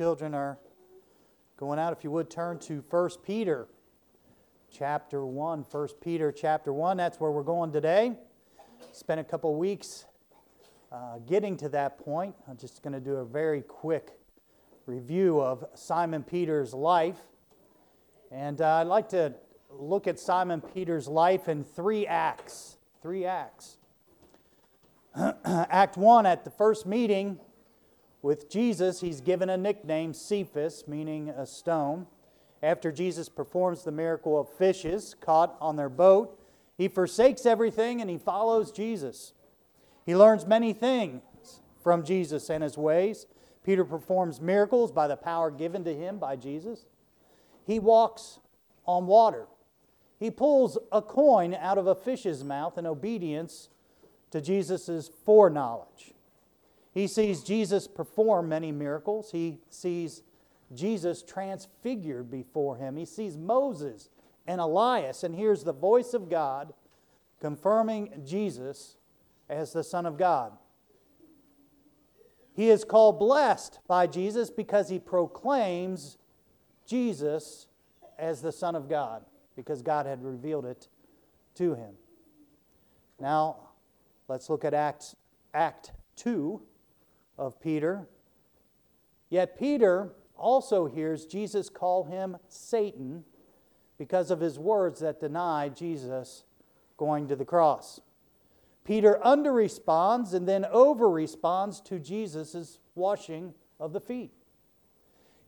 children are going out, if you would turn to 1 Peter chapter 1. 1 Peter chapter 1, that's where we're going today. Spent a couple weeks uh, getting to that point. I'm just going to do a very quick review of Simon Peter's life. And uh, I'd like to look at Simon Peter's life in three acts. Three acts. Act 1 at the first meeting with Jesus, he's given a nickname, Cephas, meaning a stone. After Jesus performs the miracle of fishes caught on their boat, he forsakes everything and he follows Jesus. He learns many things from Jesus and his ways. Peter performs miracles by the power given to him by Jesus. He walks on water. He pulls a coin out of a fish's mouth in obedience to Jesus' foreknowledge. He sees Jesus perform many miracles. He sees Jesus transfigured before him. He sees Moses and Elias and hears the voice of God confirming Jesus as the Son of God. He is called blessed by Jesus because he proclaims Jesus as the Son of God, because God had revealed it to him. Now, let's look at Acts, Act 2 of Peter. Yet Peter also hears Jesus call him Satan because of his words that deny Jesus going to the cross. Peter under responds and then over responds to Jesus' washing of the feet.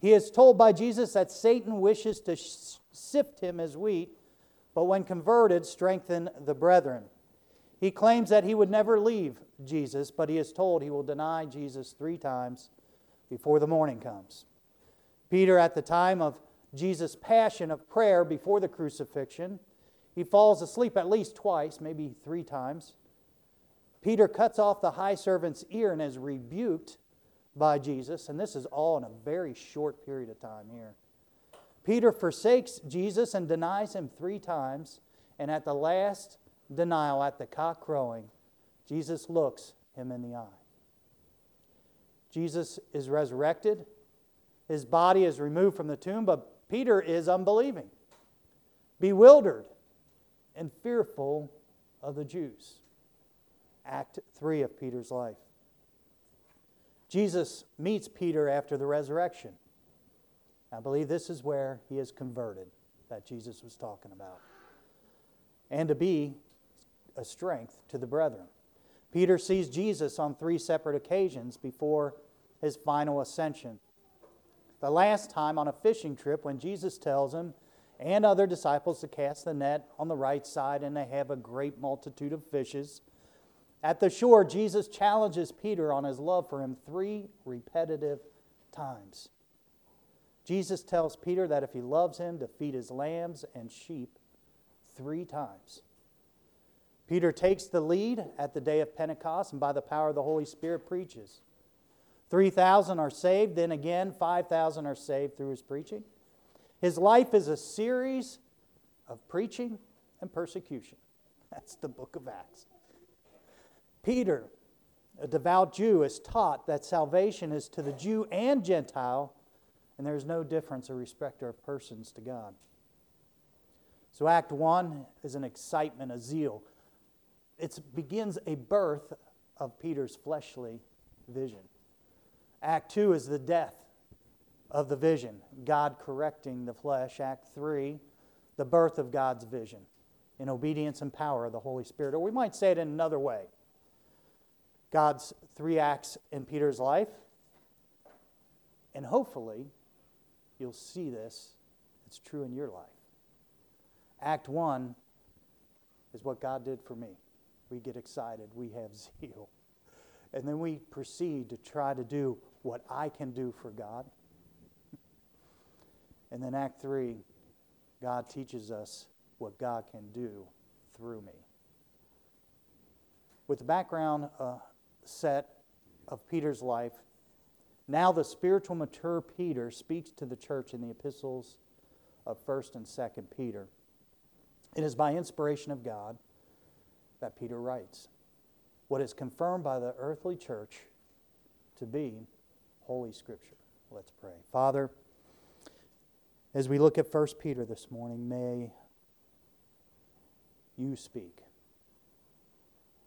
He is told by Jesus that Satan wishes to sift him as wheat, but when converted, strengthen the brethren. He claims that he would never leave Jesus, but he is told he will deny Jesus three times before the morning comes. Peter, at the time of Jesus' passion of prayer before the crucifixion, he falls asleep at least twice, maybe three times. Peter cuts off the high servant's ear and is rebuked by Jesus, and this is all in a very short period of time here. Peter forsakes Jesus and denies him three times, and at the last denial, at the cock crowing, Jesus looks him in the eye. Jesus is resurrected. His body is removed from the tomb, but Peter is unbelieving, bewildered, and fearful of the Jews. Act 3 of Peter's life. Jesus meets Peter after the resurrection. I believe this is where he is converted, that Jesus was talking about, and to be a strength to the brethren. Peter sees Jesus on three separate occasions before his final ascension. The last time on a fishing trip, when Jesus tells him and other disciples to cast the net on the right side, and they have a great multitude of fishes. At the shore, Jesus challenges Peter on his love for him three repetitive times. Jesus tells Peter that if he loves him, to feed his lambs and sheep three times. Peter takes the lead at the day of Pentecost and by the power of the Holy Spirit preaches. 3,000 are saved, then again, 5,000 are saved through his preaching. His life is a series of preaching and persecution. That's the book of Acts. Peter, a devout Jew, is taught that salvation is to the Jew and Gentile, and there's no difference or respecter of persons to God. So, Act 1 is an excitement, a zeal it begins a birth of Peter's fleshly vision. Act 2 is the death of the vision, God correcting the flesh. Act 3, the birth of God's vision in obedience and power of the Holy Spirit. Or we might say it in another way God's three acts in Peter's life. And hopefully, you'll see this. It's true in your life. Act 1 is what God did for me we get excited, we have zeal. And then we proceed to try to do what I can do for God. And then, Act 3, God teaches us what God can do through me. With the background uh, set of Peter's life, now the spiritual mature Peter speaks to the church in the epistles of 1st and 2nd Peter. It is by inspiration of God that Peter writes. What is confirmed by the earthly church to be Holy Scripture. Let's pray. Father, as we look at 1 Peter this morning, may you speak.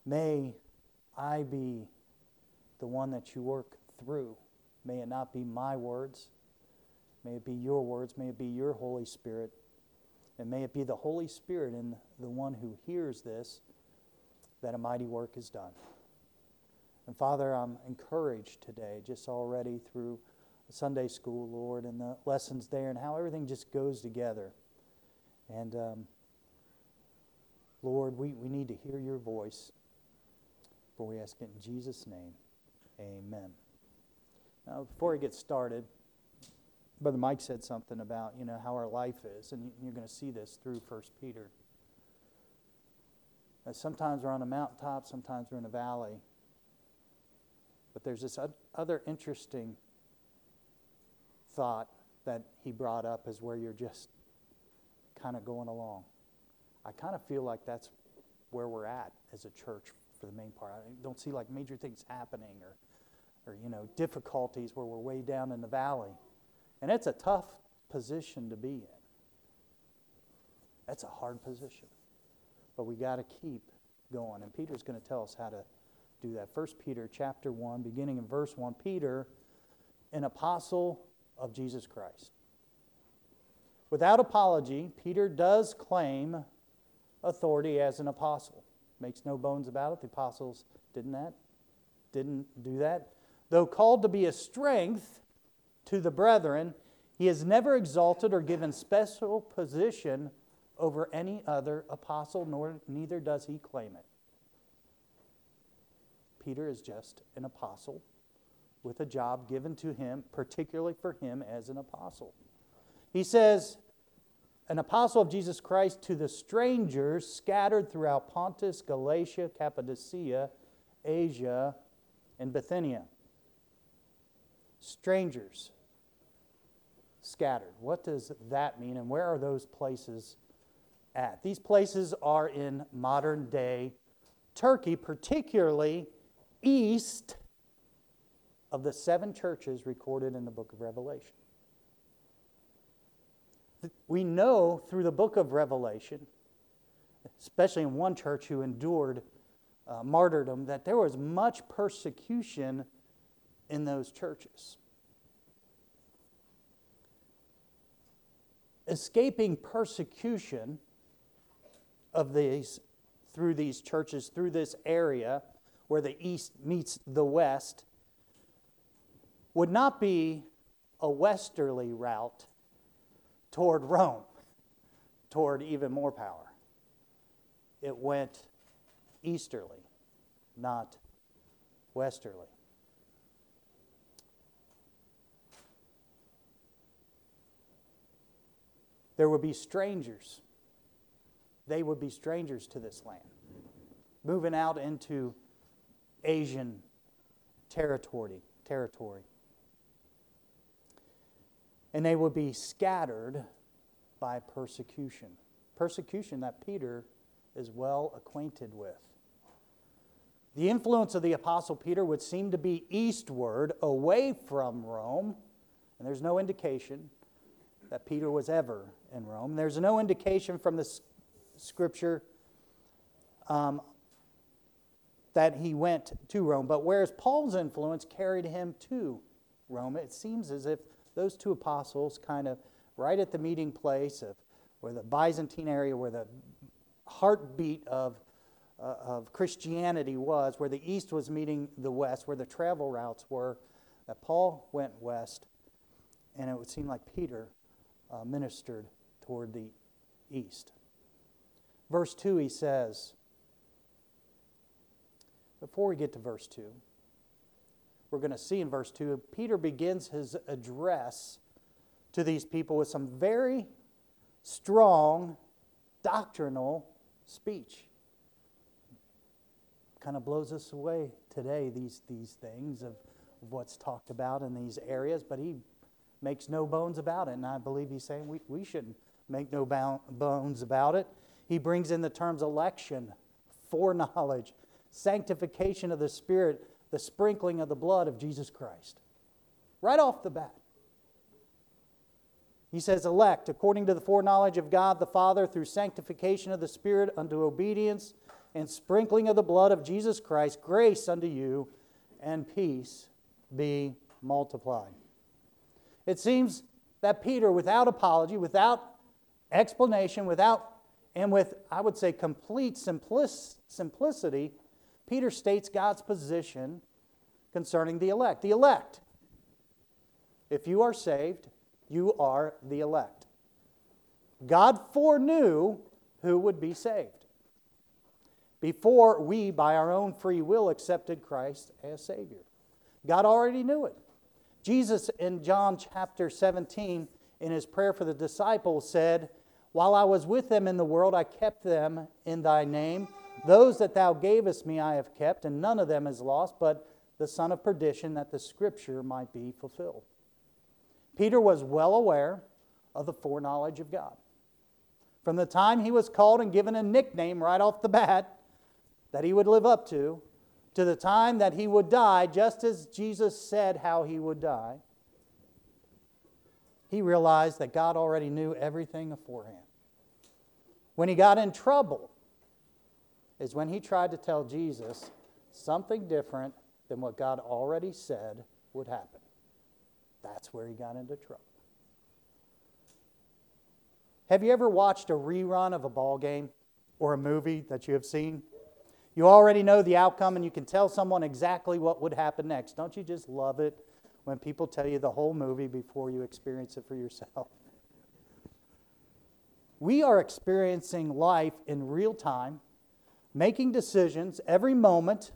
May I be the one that you work through. May it not be my words. May it be your words. May it be your Holy Spirit. And may it be the Holy Spirit in the one who hears this that a mighty work is done. And Father, I'm encouraged today, just already through Sunday school, Lord, and the lessons there, and how everything just goes together. And um, Lord, we, we need to hear your voice. For we ask it in Jesus' name. Amen. Now, before we get started, Brother Mike said something about you know how our life is, and you're going to see this through First Peter. Sometimes we're on a mountaintop, sometimes we're in a valley, but there's this other interesting thought that he brought up is where you're just kind of going along. I kind of feel like that's where we're at as a church for the main part. I don't see like major things happening or, or you know, difficulties where we're way down in the valley. And it's a tough position to be in. That's a hard position. But we got to keep going. And Peter's going to tell us how to do that. First Peter chapter 1, beginning in verse 1. Peter, an apostle of Jesus Christ. Without apology, Peter does claim authority as an apostle. Makes no bones about it. The apostles didn't that? Didn't do that. Though called to be a strength to the brethren, he is never exalted or given special position over any other apostle, nor neither does he claim it. Peter is just an apostle with a job given to him, particularly for him as an apostle. He says, an apostle of Jesus Christ to the strangers scattered throughout Pontus, Galatia, Cappadocia, Asia, and Bithynia. Strangers scattered. What does that mean, and where are those places at? These places are in modern day Turkey, particularly east of the seven churches recorded in the book of Revelation. We know through the book of Revelation, especially in one church who endured uh, martyrdom, that there was much persecution in those churches. Escaping persecution of these through these churches, through this area, where the east meets the west, would not be a westerly route toward Rome, toward even more power. It went easterly, not westerly. There would be strangers. They would be strangers to this land, moving out into Asian territory, territory. And they would be scattered by persecution. Persecution that Peter is well acquainted with. The influence of the Apostle Peter would seem to be eastward, away from Rome, and there's no indication that Peter was ever in Rome. There's no indication from the scripture um, that he went to Rome. But whereas Paul's influence carried him to Rome, it seems as if those two apostles kind of right at the meeting place of where the Byzantine area, where the heartbeat of, uh, of Christianity was, where the east was meeting the west, where the travel routes were, that Paul went west, and it would seem like Peter uh, ministered toward the east. Verse 2, he says, before we get to verse 2, we're going to see in verse 2, Peter begins his address to these people with some very strong doctrinal speech. Kind of blows us away today, these, these things of, of what's talked about in these areas, but he makes no bones about it. And I believe he's saying we, we shouldn't make no bones about it. He brings in the terms election, foreknowledge, sanctification of the Spirit, the sprinkling of the blood of Jesus Christ. Right off the bat. He says, elect according to the foreknowledge of God the Father through sanctification of the Spirit unto obedience and sprinkling of the blood of Jesus Christ, grace unto you and peace be multiplied. It seems that Peter, without apology, without explanation, without, and with, I would say, complete simplic- simplicity, Peter states God's position concerning the elect. The elect. If you are saved, you are the elect. God foreknew who would be saved before we, by our own free will, accepted Christ as Savior. God already knew it. Jesus, in John chapter 17, in his prayer for the disciples, said, While I was with them in the world, I kept them in thy name. Those that thou gavest me I have kept, and none of them is lost, but the son of perdition, that the scripture might be fulfilled. Peter was well aware of the foreknowledge of God. From the time he was called and given a nickname right off the bat that he would live up to, to the time that he would die, just as Jesus said how he would die, he realized that God already knew everything beforehand. When he got in trouble, is when he tried to tell Jesus something different than what God already said would happen. That's where he got into trouble. Have you ever watched a rerun of a ball game or a movie that you have seen? You already know the outcome and you can tell someone exactly what would happen next. Don't you just love it when people tell you the whole movie before you experience it for yourself? We are experiencing life in real time, making decisions every moment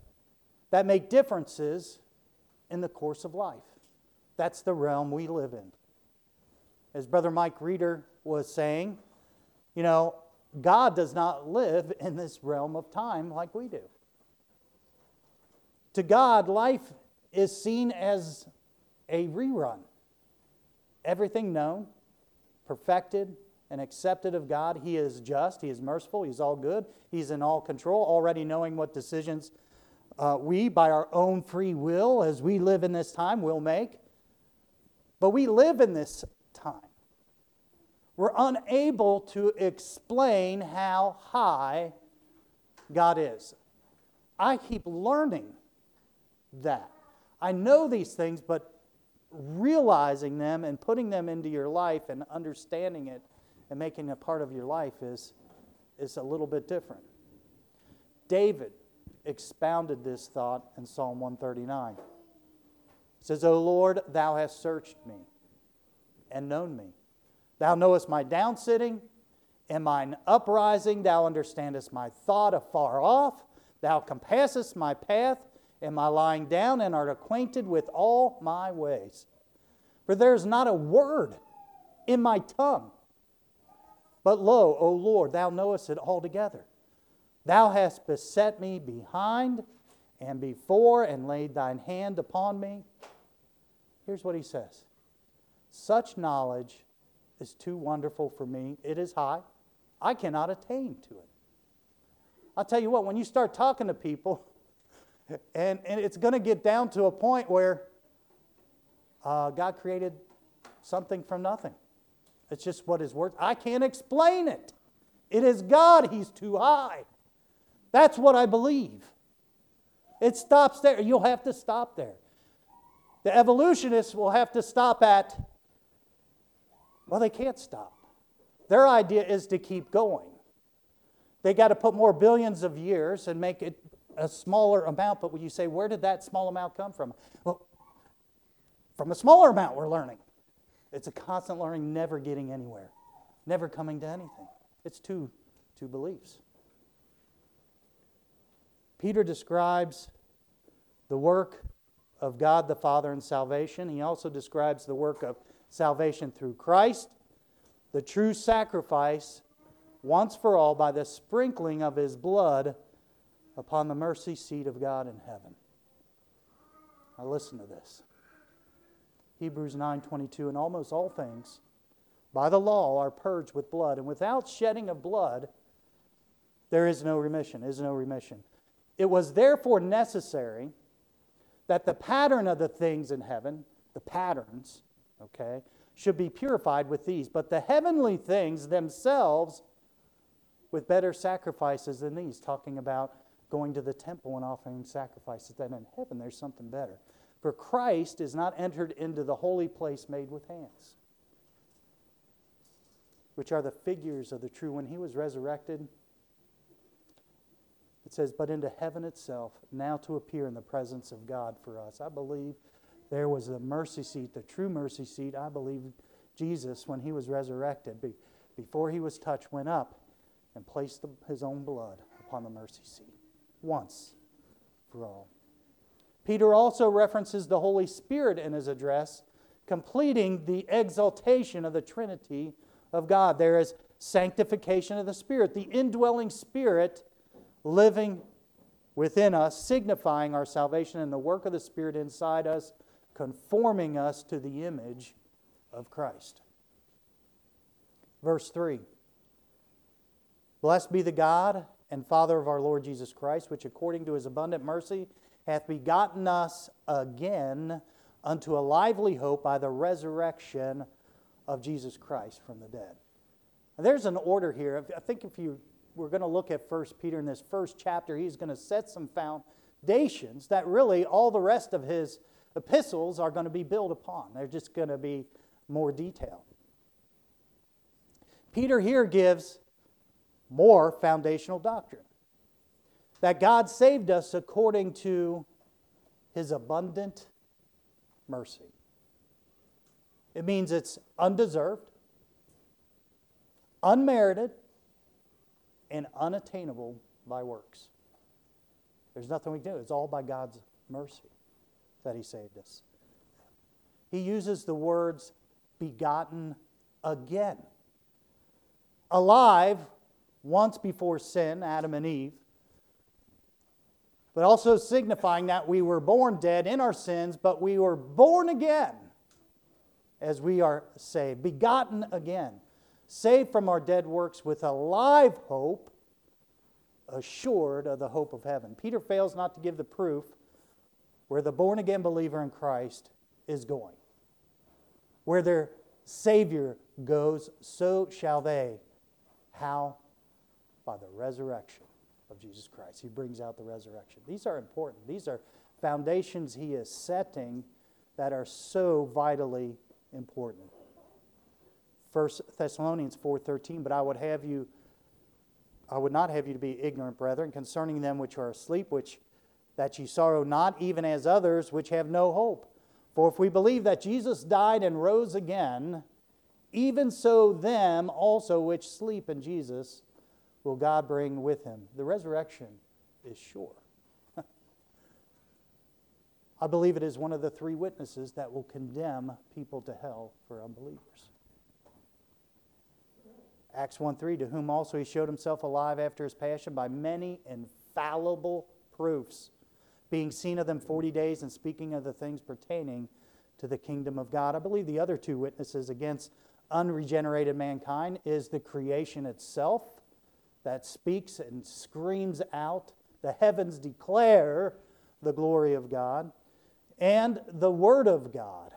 that make differences in the course of life. That's the realm we live in. As Brother Mike Reeder was saying, you know, God does not live in this realm of time like we do. To God, life is seen as a rerun. Everything known, perfected, and accepted of God. He is just, He is merciful, He's all good, He's in all control, already knowing what decisions uh, we, by our own free will, as we live in this time, will make. But we live in this time. We're unable to explain how high God is. I keep learning that. I know these things, but realizing them and putting them into your life and understanding it and making it a part of your life is, is a little bit different. David expounded this thought in Psalm 139 says, O Lord, thou hast searched me and known me. Thou knowest my down sitting and mine uprising. Thou understandest my thought afar off. Thou compassest my path and my lying down, and art acquainted with all my ways. For there is not a word in my tongue. But lo, O Lord, thou knowest it altogether. Thou hast beset me behind and before, and laid thine hand upon me. Here's what he says Such knowledge is too wonderful for me. It is high. I cannot attain to it. I'll tell you what, when you start talking to people, and, and it's going to get down to a point where uh, God created something from nothing. It's just what His Word. I can't explain it. It is God. He's too high. That's what I believe. It stops there. You'll have to stop there. The evolutionists will have to stop at, well, they can't stop. Their idea is to keep going. They got to put more billions of years and make it a smaller amount. But when you say, where did that small amount come from? Well, from a smaller amount, we're learning. It's a constant learning, never getting anywhere, never coming to anything. It's two, two beliefs. Peter describes the work of God the Father in salvation. He also describes the work of salvation through Christ, the true sacrifice once for all by the sprinkling of his blood upon the mercy seat of God in heaven. Now listen to this. Hebrews 9:22 and almost all things by the law are purged with blood and without shedding of blood there is no remission is no remission. It was therefore necessary that the pattern of the things in heaven, the patterns, okay, should be purified with these, but the heavenly things themselves with better sacrifices than these, talking about going to the temple and offering sacrifices. Then in heaven, there's something better. For Christ is not entered into the holy place made with hands, which are the figures of the true. When he was resurrected, it says, but into heaven itself, now to appear in the presence of God for us. I believe there was a mercy seat, the true mercy seat. I believe Jesus, when he was resurrected, before he was touched, went up and placed the, his own blood upon the mercy seat once for all. Peter also references the Holy Spirit in his address, completing the exaltation of the Trinity of God. There is sanctification of the Spirit, the indwelling Spirit living within us, signifying our salvation and the work of the Spirit inside us, conforming us to the image of Christ. Verse 3 Blessed be the God and Father of our Lord Jesus Christ, which according to his abundant mercy hath begotten us again unto a lively hope by the resurrection of Jesus Christ from the dead. Now, there's an order here. I think if you we're going to look at First Peter in this first chapter, he's going to set some foundations that really all the rest of his epistles are going to be built upon. They're just going to be more detailed. Peter here gives more foundational doctrine that God saved us according to his abundant mercy. It means it's undeserved, unmerited, and unattainable by works. There's nothing we can do. It's all by God's mercy that he saved us. He uses the words begotten again. Alive once before sin, Adam and Eve, but also signifying that we were born dead in our sins, but we were born again as we are saved, begotten again, saved from our dead works with a live hope, assured of the hope of heaven. Peter fails not to give the proof where the born again believer in Christ is going. Where their Savior goes, so shall they. How? By the resurrection of Jesus Christ. He brings out the resurrection. These are important. These are foundations he is setting that are so vitally important. 1 Thessalonians 4:13, but I would have you I would not have you to be ignorant, brethren, concerning them which are asleep, which that ye sorrow not, even as others which have no hope. For if we believe that Jesus died and rose again, even so them also which sleep in Jesus will God bring with him. The resurrection is sure. I believe it is one of the three witnesses that will condemn people to hell for unbelievers. Acts 1 3, to whom also he showed himself alive after his passion by many infallible proofs, being seen of them 40 days and speaking of the things pertaining to the kingdom of God. I believe the other two witnesses against unregenerated mankind is the creation itself that speaks and screams out. The heavens declare the glory of God, and the Word of God.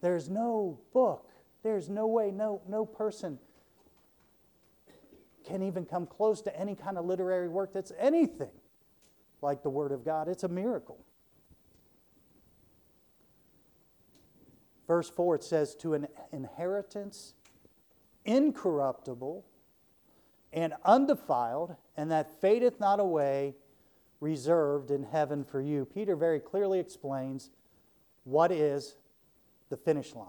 There's no book, there's no way, no, no person can even come close to any kind of literary work that's anything like the Word of God. It's a miracle. Verse 4, it says, To an inheritance incorruptible and undefiled, and that fadeth not away, reserved in heaven for you. Peter very clearly explains what is the finish line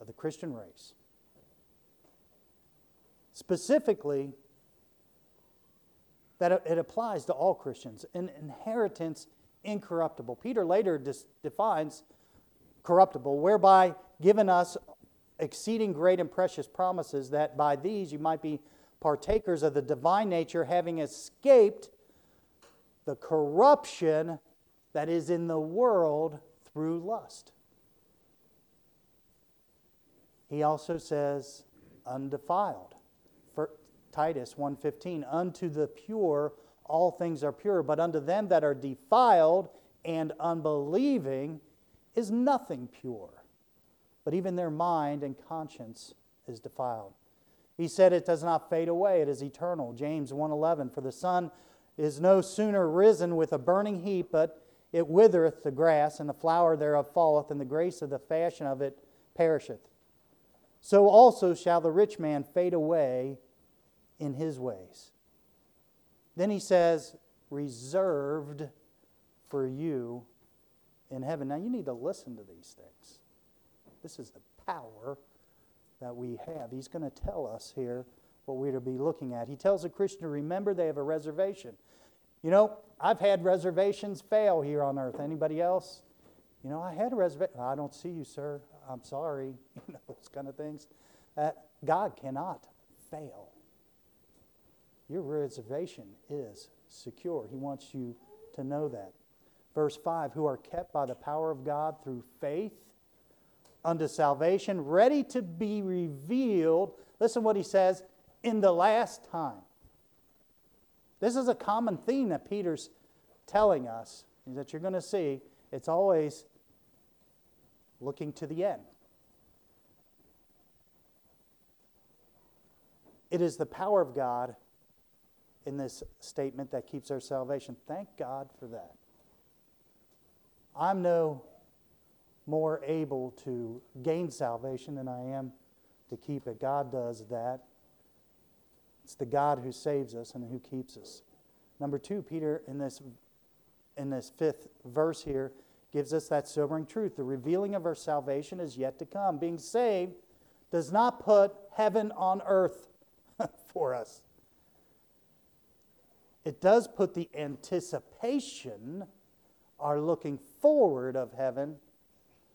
of the Christian race. Specifically, that it applies to all Christians, an inheritance incorruptible. Peter later defines corruptible, whereby given us exceeding great and precious promises, that by these you might be partakers of the divine nature, having escaped the corruption that is in the world through lust. He also says, undefiled. For Titus 1:15, unto the pure all things are pure, but unto them that are defiled and unbelieving is nothing pure. but even their mind and conscience is defiled. He said it does not fade away, it is eternal. James 1:11 For the sun is no sooner risen with a burning heat, but it withereth the grass, and the flower thereof falleth, and the grace of the fashion of it perisheth. So also shall the rich man fade away in his ways. Then he says, reserved for you in heaven. Now you need to listen to these things. This is the power that we have. He's going to tell us here what we're to be looking at. He tells a Christian to remember they have a reservation. You know, I've had reservations fail here on earth. Anybody else? You know, I had a reservation. I don't see you, sir. I'm sorry. You know, those kind of things. That God cannot fail. Your reservation is secure. He wants you to know that. Verse 5 Who are kept by the power of God through faith unto salvation, ready to be revealed. Listen what he says in the last time. This is a common theme that Peter's telling us, that you're going to see it's always looking to the end. It is the power of God in this statement that keeps our salvation. Thank God for that. I'm no more able to gain salvation than I am to keep it. God does that. It's the God who saves us and who keeps us. Number two, Peter, in this, in this fifth verse here, gives us that sobering truth. The revealing of our salvation is yet to come. Being saved does not put heaven on earth for us, it does put the anticipation, our looking forward of heaven,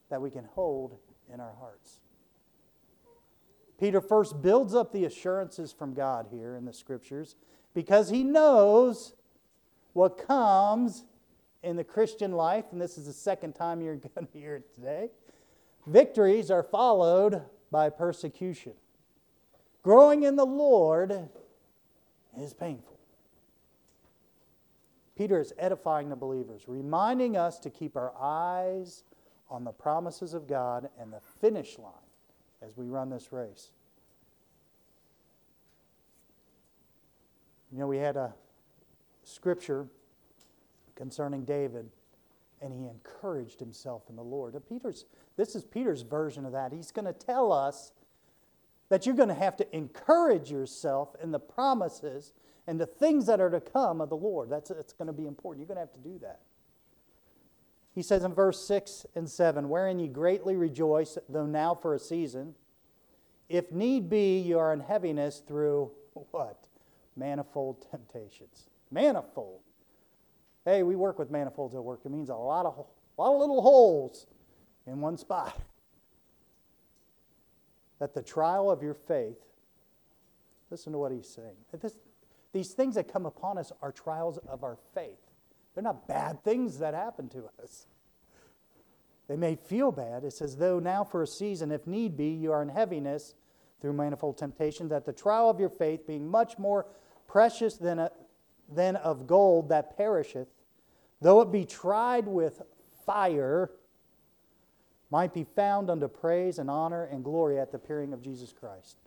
that we can hold in our hearts. Peter first builds up the assurances from God here in the scriptures because he knows what comes in the Christian life, and this is the second time you're going to hear it today. Victories are followed by persecution. Growing in the Lord is painful. Peter is edifying the believers, reminding us to keep our eyes on the promises of God and the finish line as we run this race. You know, we had a scripture concerning David, and he encouraged himself in the Lord. Peter's, this is Peter's version of that. He's going to tell us that you're going to have to encourage yourself in the promises and the things that are to come of the Lord. That's, that's going to be important. You're going to have to do that. He says in verse 6 and 7 Wherein ye greatly rejoice, though now for a season, if need be, you are in heaviness through what? Manifold temptations. Manifold. Hey, we work with manifolds at work. It means a lot of, a lot of little holes in one spot. That the trial of your faith, listen to what he's saying. This, these things that come upon us are trials of our faith. They're not bad things that happen to us. They may feel bad. It says, though now for a season, if need be, you are in heaviness through manifold temptation, that the trial of your faith, being much more precious than, a, than of gold that perisheth, though it be tried with fire, might be found unto praise and honor and glory at the appearing of Jesus Christ.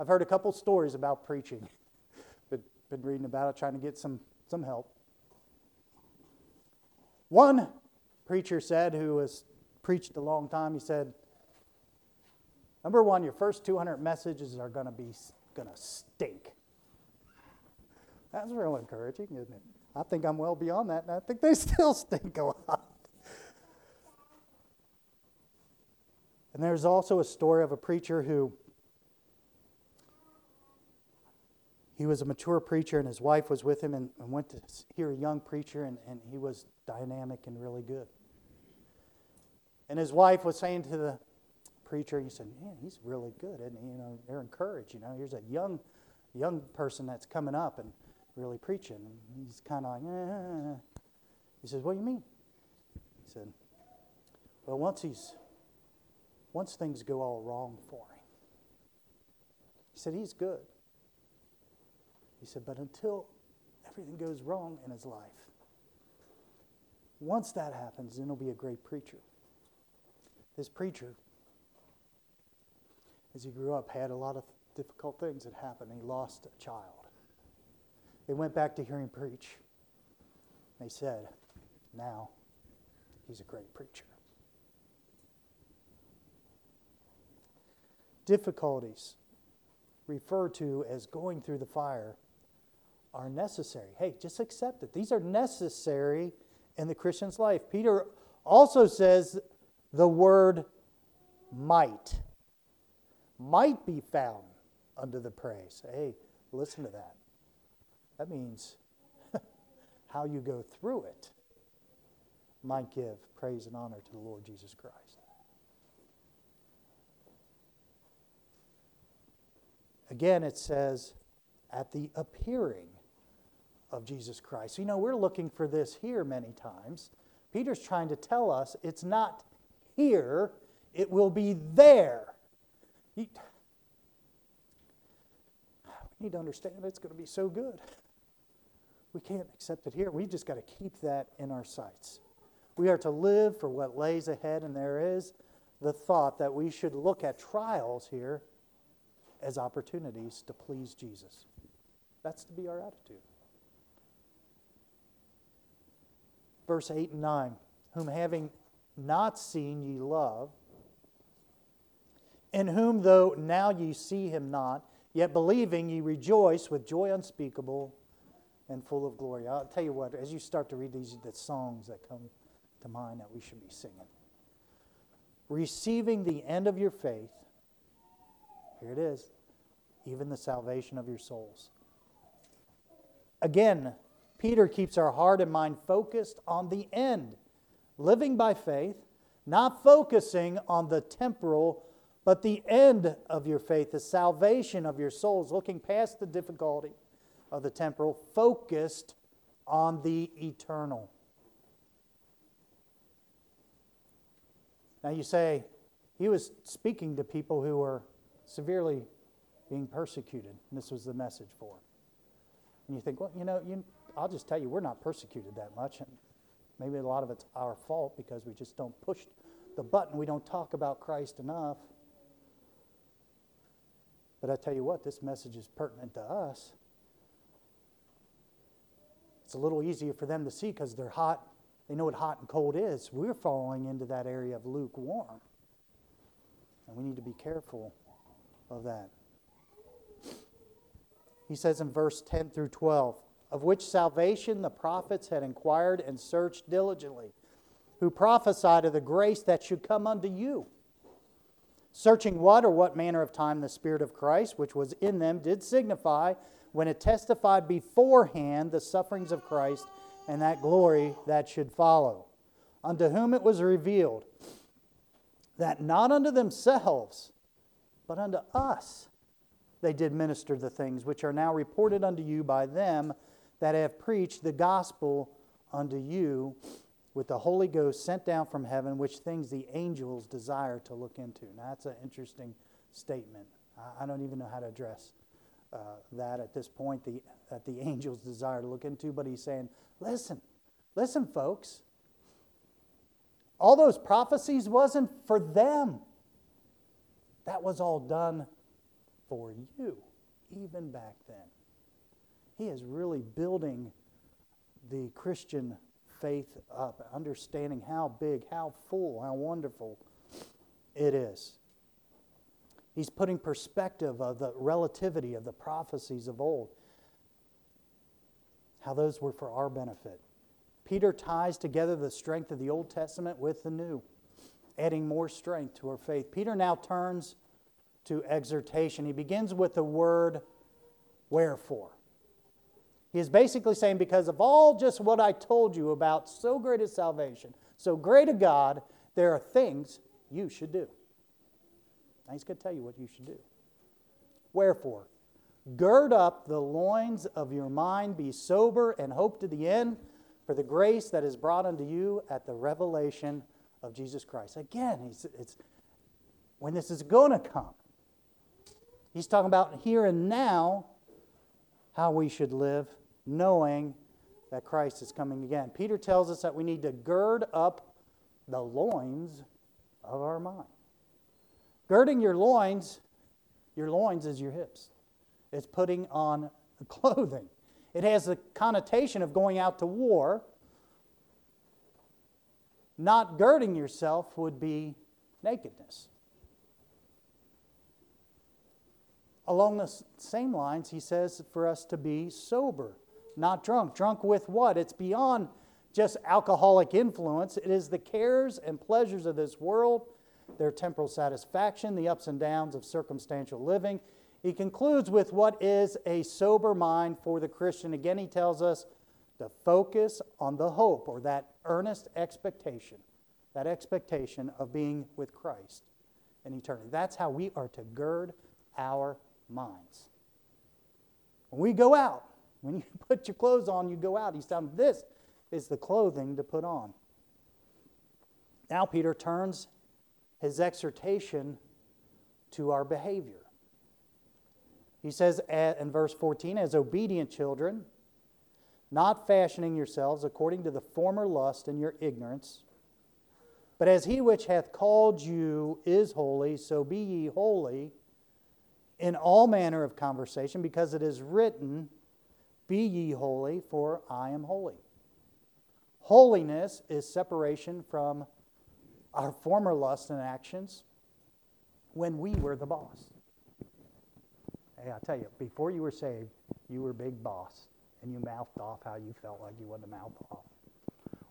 I've heard a couple stories about preaching. been reading about it, trying to get some, some help. One preacher said, who has preached a long time, he said, Number one, your first 200 messages are going to be going to stink. That's real encouraging, isn't it? I think I'm well beyond that, and I think they still stink a lot. And there's also a story of a preacher who he was a mature preacher, and his wife was with him, and, and went to hear a young preacher, and, and he was dynamic and really good. And his wife was saying to the preacher, he said, "Man, he's really good, and you know they're encouraged. You know, here's a young, young person that's coming up and really preaching." And he's kind of like, eh. he says, "What do you mean?" He said, "Well, once he's, once things go all wrong for him." He said, "He's good." He said, but until everything goes wrong in his life, once that happens, then he'll be a great preacher. This preacher as he grew up, had a lot of difficult things that happened. He lost a child. They went back to hear him preach. They said, now he's a great preacher. Difficulties referred to as going through the fire are necessary. Hey, just accept it. These are necessary in the Christian's life. Peter also says the word might might be found under the praise. Hey, listen to that. That means how you go through it might give praise and honor to the Lord Jesus Christ. Again, it says, at the appearing of Jesus Christ. You know, we're looking for this here many times. Peter's trying to tell us it's not here, it will be there. we need to understand it's going to be so good. We can't accept it here. We just got to keep that in our sights. We are to live for what lays ahead, and there is the thought that we should look at trials here as opportunities to please Jesus. That's to be our attitude. Verse 8 and 9 Whom having not seen ye love, in whom though now ye see him not, yet believing ye rejoice with joy unspeakable and full of glory. I'll tell you what, as you start to read these the songs that come to mind that we should be singing. Receiving the end of your faith, here it is, even the salvation of your souls. Again, Peter keeps our heart and mind focused on the end, living by faith, not focusing on the temporal, but the end of your faith, the salvation of your souls, looking past the difficulty of the temporal, focused on the eternal. Now you say, he was speaking to people who were severely being persecuted. And this was the message for them. And you think, well, you know, you, I'll just tell you, we're not persecuted that much. And maybe a lot of it's our fault because we just don't push the button. We don't talk about Christ enough. But I tell you what, this message is pertinent to us. It's a little easier for them to see because they're hot. They know what hot and cold is. We're falling into that area of lukewarm. And we need to be careful of that. He says in verse 10 through 12, of which salvation the prophets had inquired and searched diligently, who prophesied of the grace that should come unto you. Searching what or what manner of time the Spirit of Christ, which was in them, did signify when it testified beforehand the sufferings of Christ and that glory that should follow. Unto whom it was revealed that not unto themselves, but unto us they did minister the things which are now reported unto you by them that have preached the gospel unto you with the Holy Ghost sent down from heaven, which things the angels desire to look into. Now, that's an interesting statement. I don't even know how to address uh, that at this point, the, that the angels desire to look into, but he's saying, listen, listen, folks. All those prophecies wasn't for them. That was all done for you, even back then. He is really building the Christian faith up, understanding how big, how full, how wonderful it is. He's putting perspective of the relativity of the prophecies of old, how those were for our benefit. Peter ties together the strength of the Old Testament with the New, adding more strength to our faith. Peter now turns to exhortation. He begins with the word wherefore. He is basically saying, because of all just what I told you about so great a salvation, so great a God, there are things you should do. Now he's going to tell you what you should do. Wherefore, gird up the loins of your mind, be sober, and hope to the end for the grace that is brought unto you at the revelation of Jesus Christ. Again, he's, it's, when this is going to come. He's talking about here and now how we should live, knowing that Christ is coming again. Peter tells us that we need to gird up the loins of our mind. Girding your loins Your loins is your hips. It's putting on clothing. It has the connotation of going out to war. Not girding yourself would be nakedness. Along the same lines, he says for us to be sober, not drunk. Drunk with what? It's beyond just alcoholic influence, it is the cares and pleasures of this world, their temporal satisfaction, the ups and downs of circumstantial living. He concludes with what is a sober mind for the Christian. Again, he tells us to focus on the hope or that earnest expectation, that expectation of being with Christ in eternity. That's how we are to gird our minds. When we go out, when you put your clothes on, you go out. He's telling this is the clothing to put on. Now, Peter turns his exhortation to our behavior. He says in verse 14, as obedient children, not fashioning yourselves according to the former lust in your ignorance, but as he which hath called you is holy, so be ye holy in all manner of conversation, because it is written, Be ye holy, for I am holy. Holiness is separation from our former lusts and actions when we were the boss. Hey, I tell you, before you were saved, you were big boss, and you mouthed off how you felt like you wanted to mouth off.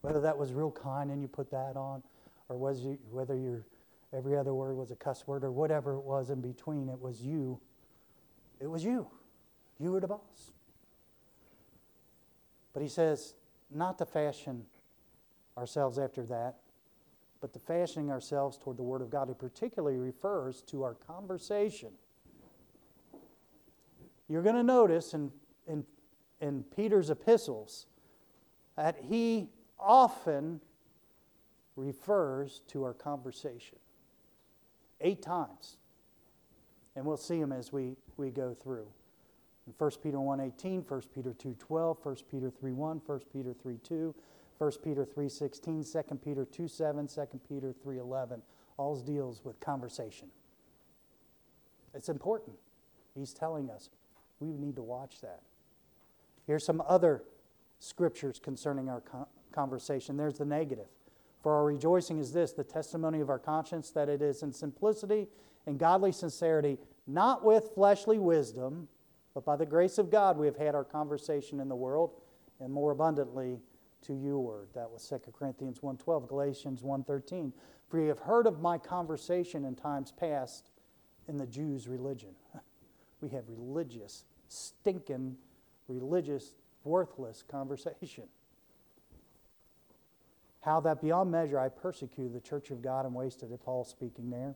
Whether that was real kind and you put that on, or was you, whether your every other word was a cuss word, or whatever it was in between, it was you. It was you. You were the boss. But he says, not to fashion ourselves after that, but to fashioning ourselves toward the Word of God. It particularly refers to our conversation. You're going to notice in, in, in Peter's epistles that he often refers to our conversation. Eight times. And we'll see them as we, we go through. In 1 Peter 1.18, 1 Peter 2.12, 1 Peter 3.1, 1 Peter 3.2, 1 Peter 3.16, 2 Peter 2.7, 2 Peter 3.11. All deals with conversation. It's important. He's telling us we need to watch that. Here's some other scriptures concerning our conversation. There's the negative. For our rejoicing is this the testimony of our conscience that it is in simplicity and godly sincerity, not with fleshly wisdom but by the grace of God, we have had our conversation in the world, and more abundantly to you word. That was 2 Corinthians 1.12, Galatians 1.13. For you have heard of my conversation in times past in the Jews' religion. We have religious, stinking, religious, worthless conversation. How that beyond measure I persecuted the church of God and wasted it, Paul speaking there.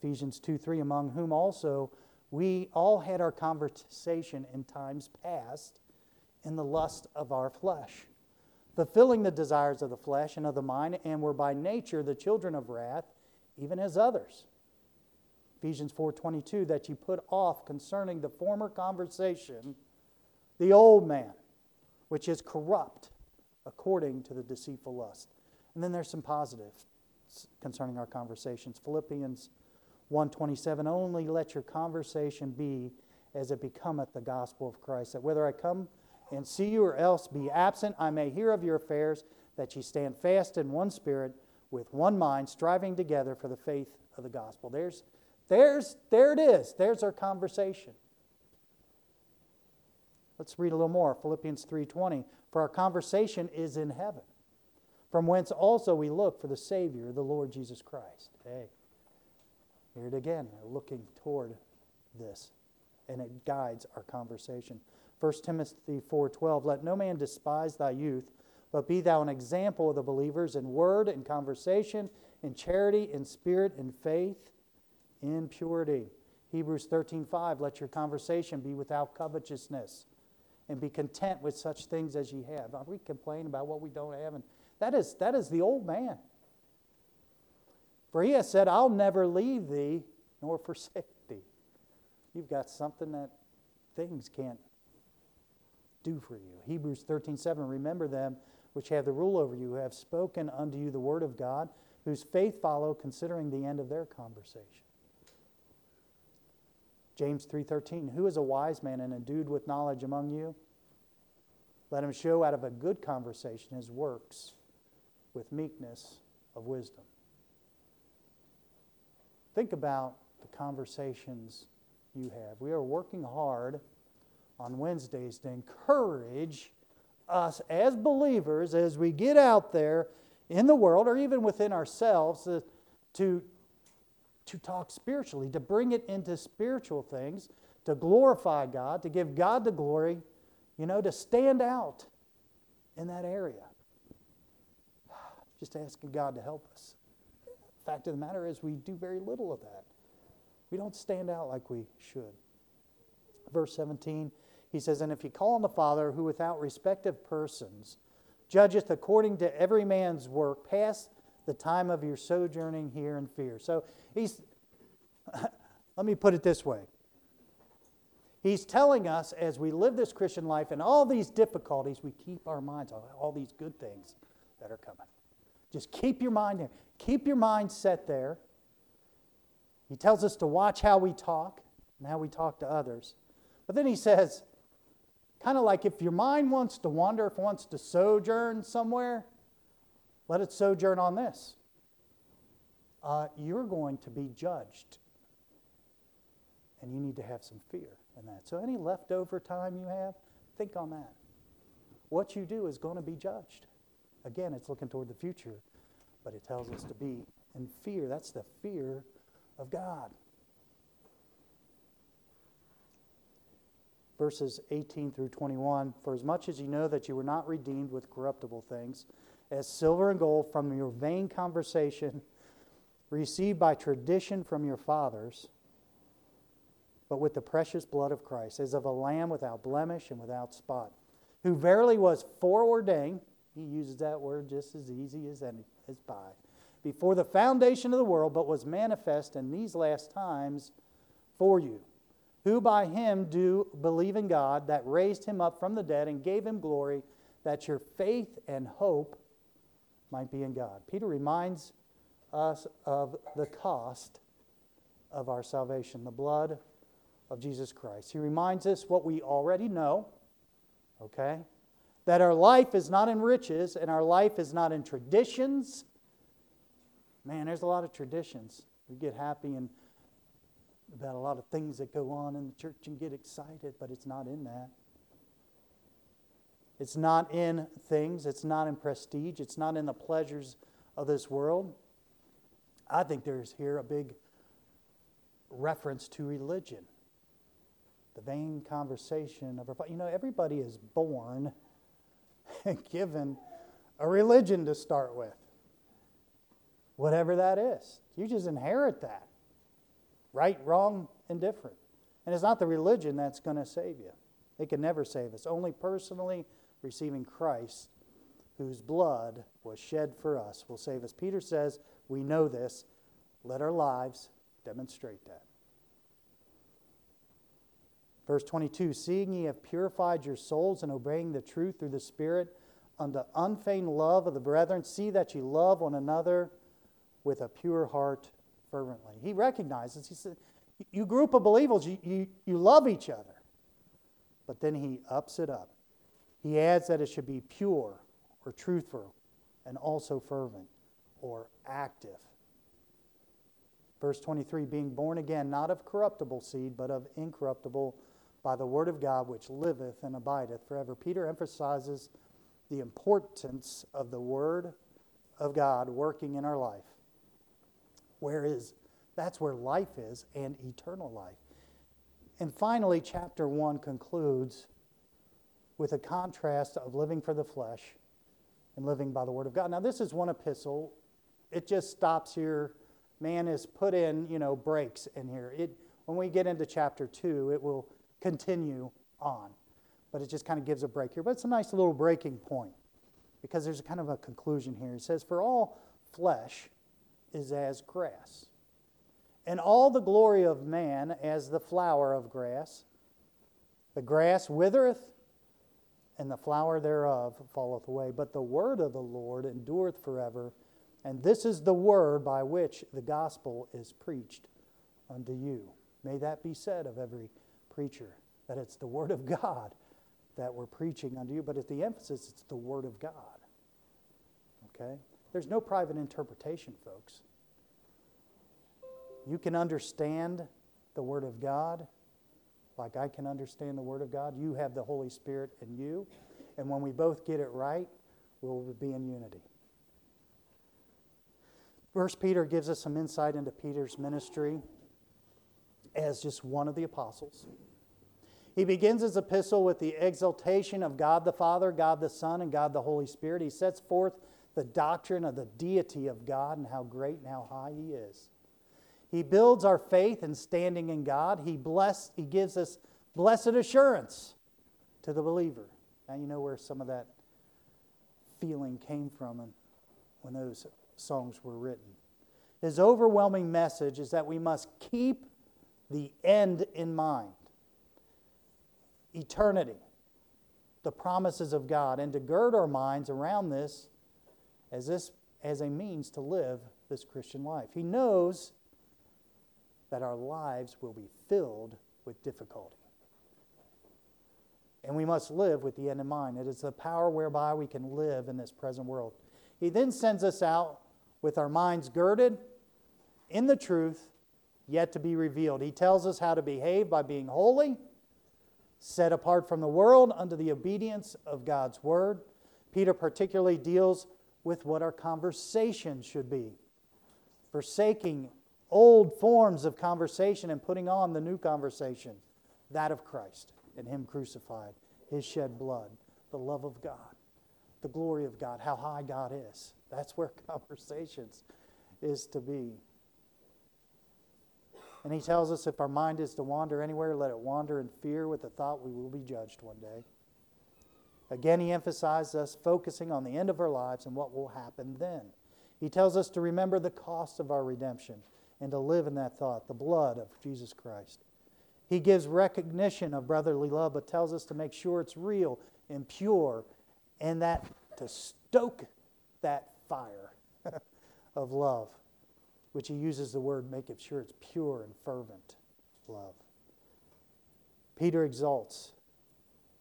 Ephesians 2 3, among whom also we all had our conversation in times past in the lust of our flesh, fulfilling the desires of the flesh and of the mind, and were by nature the children of wrath, even as others. Ephesians 4:22 that you put off concerning the former conversation the old man which is corrupt according to the deceitful lust. And then there's some positives concerning our conversations. Philippians 127 only let your conversation be as it becometh the gospel of Christ that whether I come and see you or else be absent I may hear of your affairs that ye stand fast in one spirit with one mind striving together for the faith of the gospel. There's there's there it is. There's our conversation. Let's read a little more. Philippians 3.20 for our conversation is in heaven from whence also we look for the savior the lord jesus christ. Hey here it again, looking toward this, and it guides our conversation. 1 Timothy 4:12 Let no man despise thy youth, but be thou an example of the believers in word and conversation, in charity, in spirit, in faith, in purity. Hebrews 13:5 Let your conversation be without covetousness, and be content with such things as ye have. We complain about what we don't have, and that is that is the old man. For he has said, I'll never leave thee nor forsake thee. You've got something that things can't do for you. Hebrews 13 7, remember them which have the rule over you, who have spoken unto you the word of God, whose faith follow, considering the end of their conversation. James 3:13 Who is a wise man and endued with knowledge among you? Let him show out of a good conversation his works with meekness of wisdom. Think about the conversations you have. We are working hard on Wednesdays to encourage us as believers as we get out there in the world or even within ourselves to, to, to talk spiritually, to bring it into spiritual things, to glorify God, to give God the glory, you know, to stand out in that area. Just asking God to help us. Fact of the matter is, we do very little of that. We don't stand out like we should. Verse 17, he says, And if you call on the Father, who without respect of persons judgeth according to every man's work, pass the time of your sojourning here in fear. So he's, let me put it this way. He's telling us as we live this Christian life and all these difficulties, we keep our minds on all these good things that are coming. Just keep your mind there. Keep your mind set there. He tells us to watch how we talk and how we talk to others. But then he says, kind of like if your mind wants to wander, if it wants to sojourn somewhere, let it sojourn on this. Uh, you're going to be judged. And you need to have some fear in that. So, any leftover time you have, think on that. What you do is going to be judged. Again, it's looking toward the future, but it tells us to be in fear. That's the fear of God. Verses 18 through 21 For as much as you know that you were not redeemed with corruptible things, as silver and gold from your vain conversation received by tradition from your fathers, but with the precious blood of Christ, as of a lamb without blemish and without spot, who verily was foreordained he uses that word just as easy as any as by. Before the foundation of the world, but was manifest in these last times for you, who by him do believe in God, that raised him up from the dead and gave him glory, that your faith and hope might be in God. Peter reminds us of the cost of our salvation, the blood of Jesus Christ. He reminds us what we already know, okay? That our life is not in riches and our life is not in traditions. Man, there's a lot of traditions. We get happy and about a lot of things that go on in the church and get excited, but it's not in that. It's not in things, it's not in prestige, it's not in the pleasures of this world. I think there's here a big reference to religion. The vain conversation of you know, everybody is born given a religion to start with. Whatever that is. You just inherit that. Right, wrong, indifferent. And it's not the religion that's going to save you. It can never save us. Only personally receiving Christ, whose blood was shed for us, will save us. Peter says, We know this. Let our lives demonstrate that. Verse 22 Seeing ye have purified your souls in obeying the truth through the Spirit unto unfeigned love of the brethren, see that ye love one another with a pure heart fervently. He recognizes, he said, You group of believers, you, you, you love each other. But then he ups it up. He adds that it should be pure or truthful and also fervent or active. Verse 23 being born again, not of corruptible seed, but of incorruptible by the word of God which liveth and abideth forever. Peter emphasizes the importance of the word of God working in our life. Where is that's where life is and eternal life. And finally, chapter 1 concludes with a contrast of living for the flesh and living by the word of God. Now, this is one epistle. It just stops here. Man is put in, you know, breaks in here. It, when we get into chapter 2, it will continue on. But it just kind of gives a break here. But it's a nice little breaking point because there's a kind of a conclusion here. It says, For all flesh is as grass, and all the glory of man as the flower of grass. The grass withereth, and the flower thereof falleth away. But the word of the Lord endureth forever. And this is the word by which the gospel is preached unto you. May that be said of every preacher, that it's the Word of God that we're preaching unto you, but at the emphasis, it's the Word of God. Okay? There's no private interpretation, folks. You can understand the Word of God like I can understand the Word of God. You have the Holy Spirit in you. And when we both get it right, we'll be in unity. First Peter gives us some insight into Peter's ministry as just one of the apostles. He begins his epistle with the exaltation of God the Father, God the Son, and God the Holy Spirit. He sets forth the doctrine of the deity of God and how great and how high He is. He builds our faith and standing in God. He, bless, he gives us blessed assurance to the believer. Now you know where some of that feeling came from when those songs were written. His overwhelming message is that we must keep the end in mind eternity, the promises of God, and to gird our minds around this as, this as a means to live this Christian life. He knows that our lives will be filled with difficulty. And we must live with the end in mind. It is the power whereby we can live in this present world. He then sends us out with our minds girded in the truth yet to be revealed. He tells us how to behave by being holy, set apart from the world under the obedience of God's word. Peter particularly deals with what our conversation should be, forsaking old forms of conversation and putting on the new conversation, that of Christ and Him crucified, His shed blood, the love of God, the glory of God, how high God is. That's where conversations is to be. And he tells us if our mind is to wander anywhere, let it wander in fear with the thought we will be judged one day. Again, he emphasizes us focusing on the end of our lives and what will happen then. He tells us to remember the cost of our redemption and to live in that thought, the blood of Jesus Christ. He gives recognition of brotherly love, but tells us to make sure it's real and pure and that to stoke that fire of love which he uses the word make it sure it's pure and fervent love. Peter exalts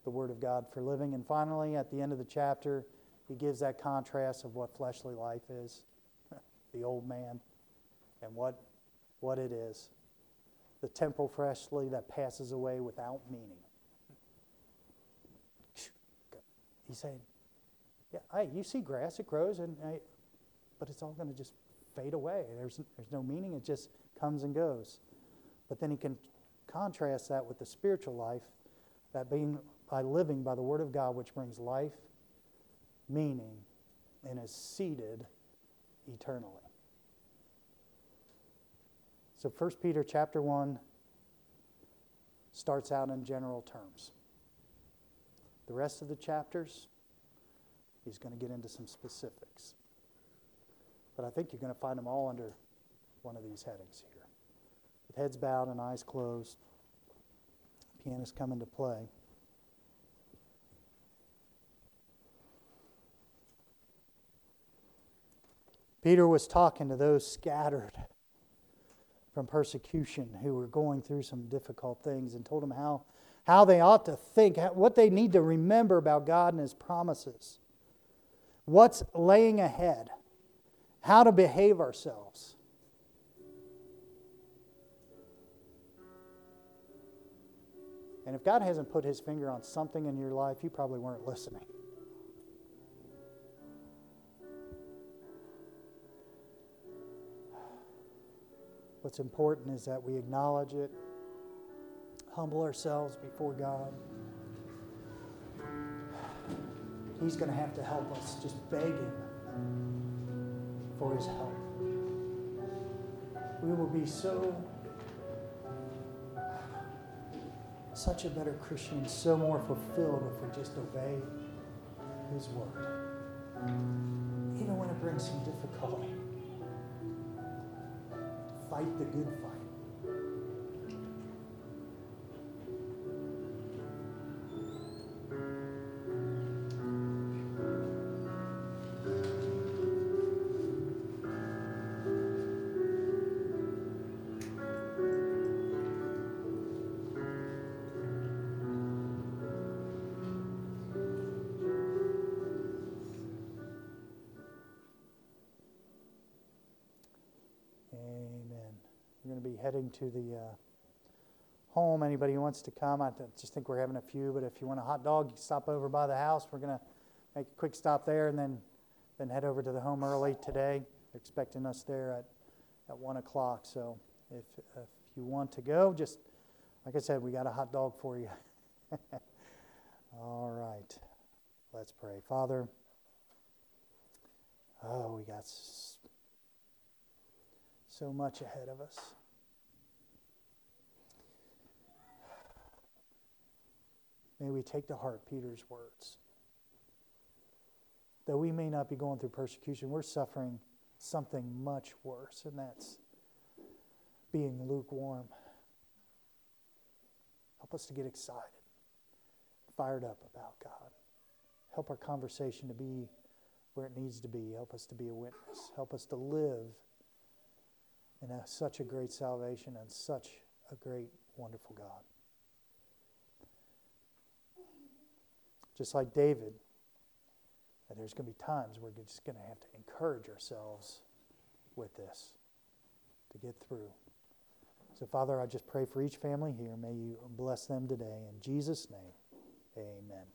the word of God for living. And finally, at the end of the chapter, he gives that contrast of what fleshly life is the old man and what, what it is the temporal fleshly that passes away without meaning. He's saying, yeah, hey, you see grass, it grows, and but it's all going to just fade away. There's, there's no meaning, it just comes and goes. But then he can contrast that with the spiritual life, that being by living by the Word of God, which brings life, meaning, and is seated eternally. So 1 Peter chapter 1 starts out in general terms. The rest of the chapters, he's going to get into some specifics. But I think you're going to find them all under one of these headings here. With heads bowed and eyes closed, pianist come into play. Peter was talking to those scattered from persecution who were going through some difficult things and told them how, how they ought to think, what they need to remember about God and His promises, what's laying ahead how to behave ourselves. And if God hasn't put his finger on something in your life, you probably weren't listening. What's important is that we acknowledge it, humble ourselves before God. He's going to have to help us. Just beg Him for his help. We will be so, such a better Christian, so more fulfilled if we just obey his word. Even when it brings some difficulty, fight the good fight. Be heading to the uh, home. Anybody who wants to come, I just think we're having a few, but if you want a hot dog, you stop over by the house. We're to make a quick stop there and then, then head over to the home early today. They're expecting us there at, at 1 o'clock. So if, if you want to go, just like I said, we got a hot dog for you. All right. Let's pray. Father, oh, we got so much ahead of us. May we take to heart Peter's words. Though we may not be going through persecution, we're suffering something much worse, and that's being lukewarm. Help us to get excited, fired up about God. Help our conversation to be where it needs to be. Help us to be a witness. Help us to live in a, such a great salvation and such a great, wonderful God. Just like David, there's going to be times where we're just going to have to encourage ourselves with this to get through. So, Father, I just pray for each family here. May you bless them today. In Jesus' name, amen.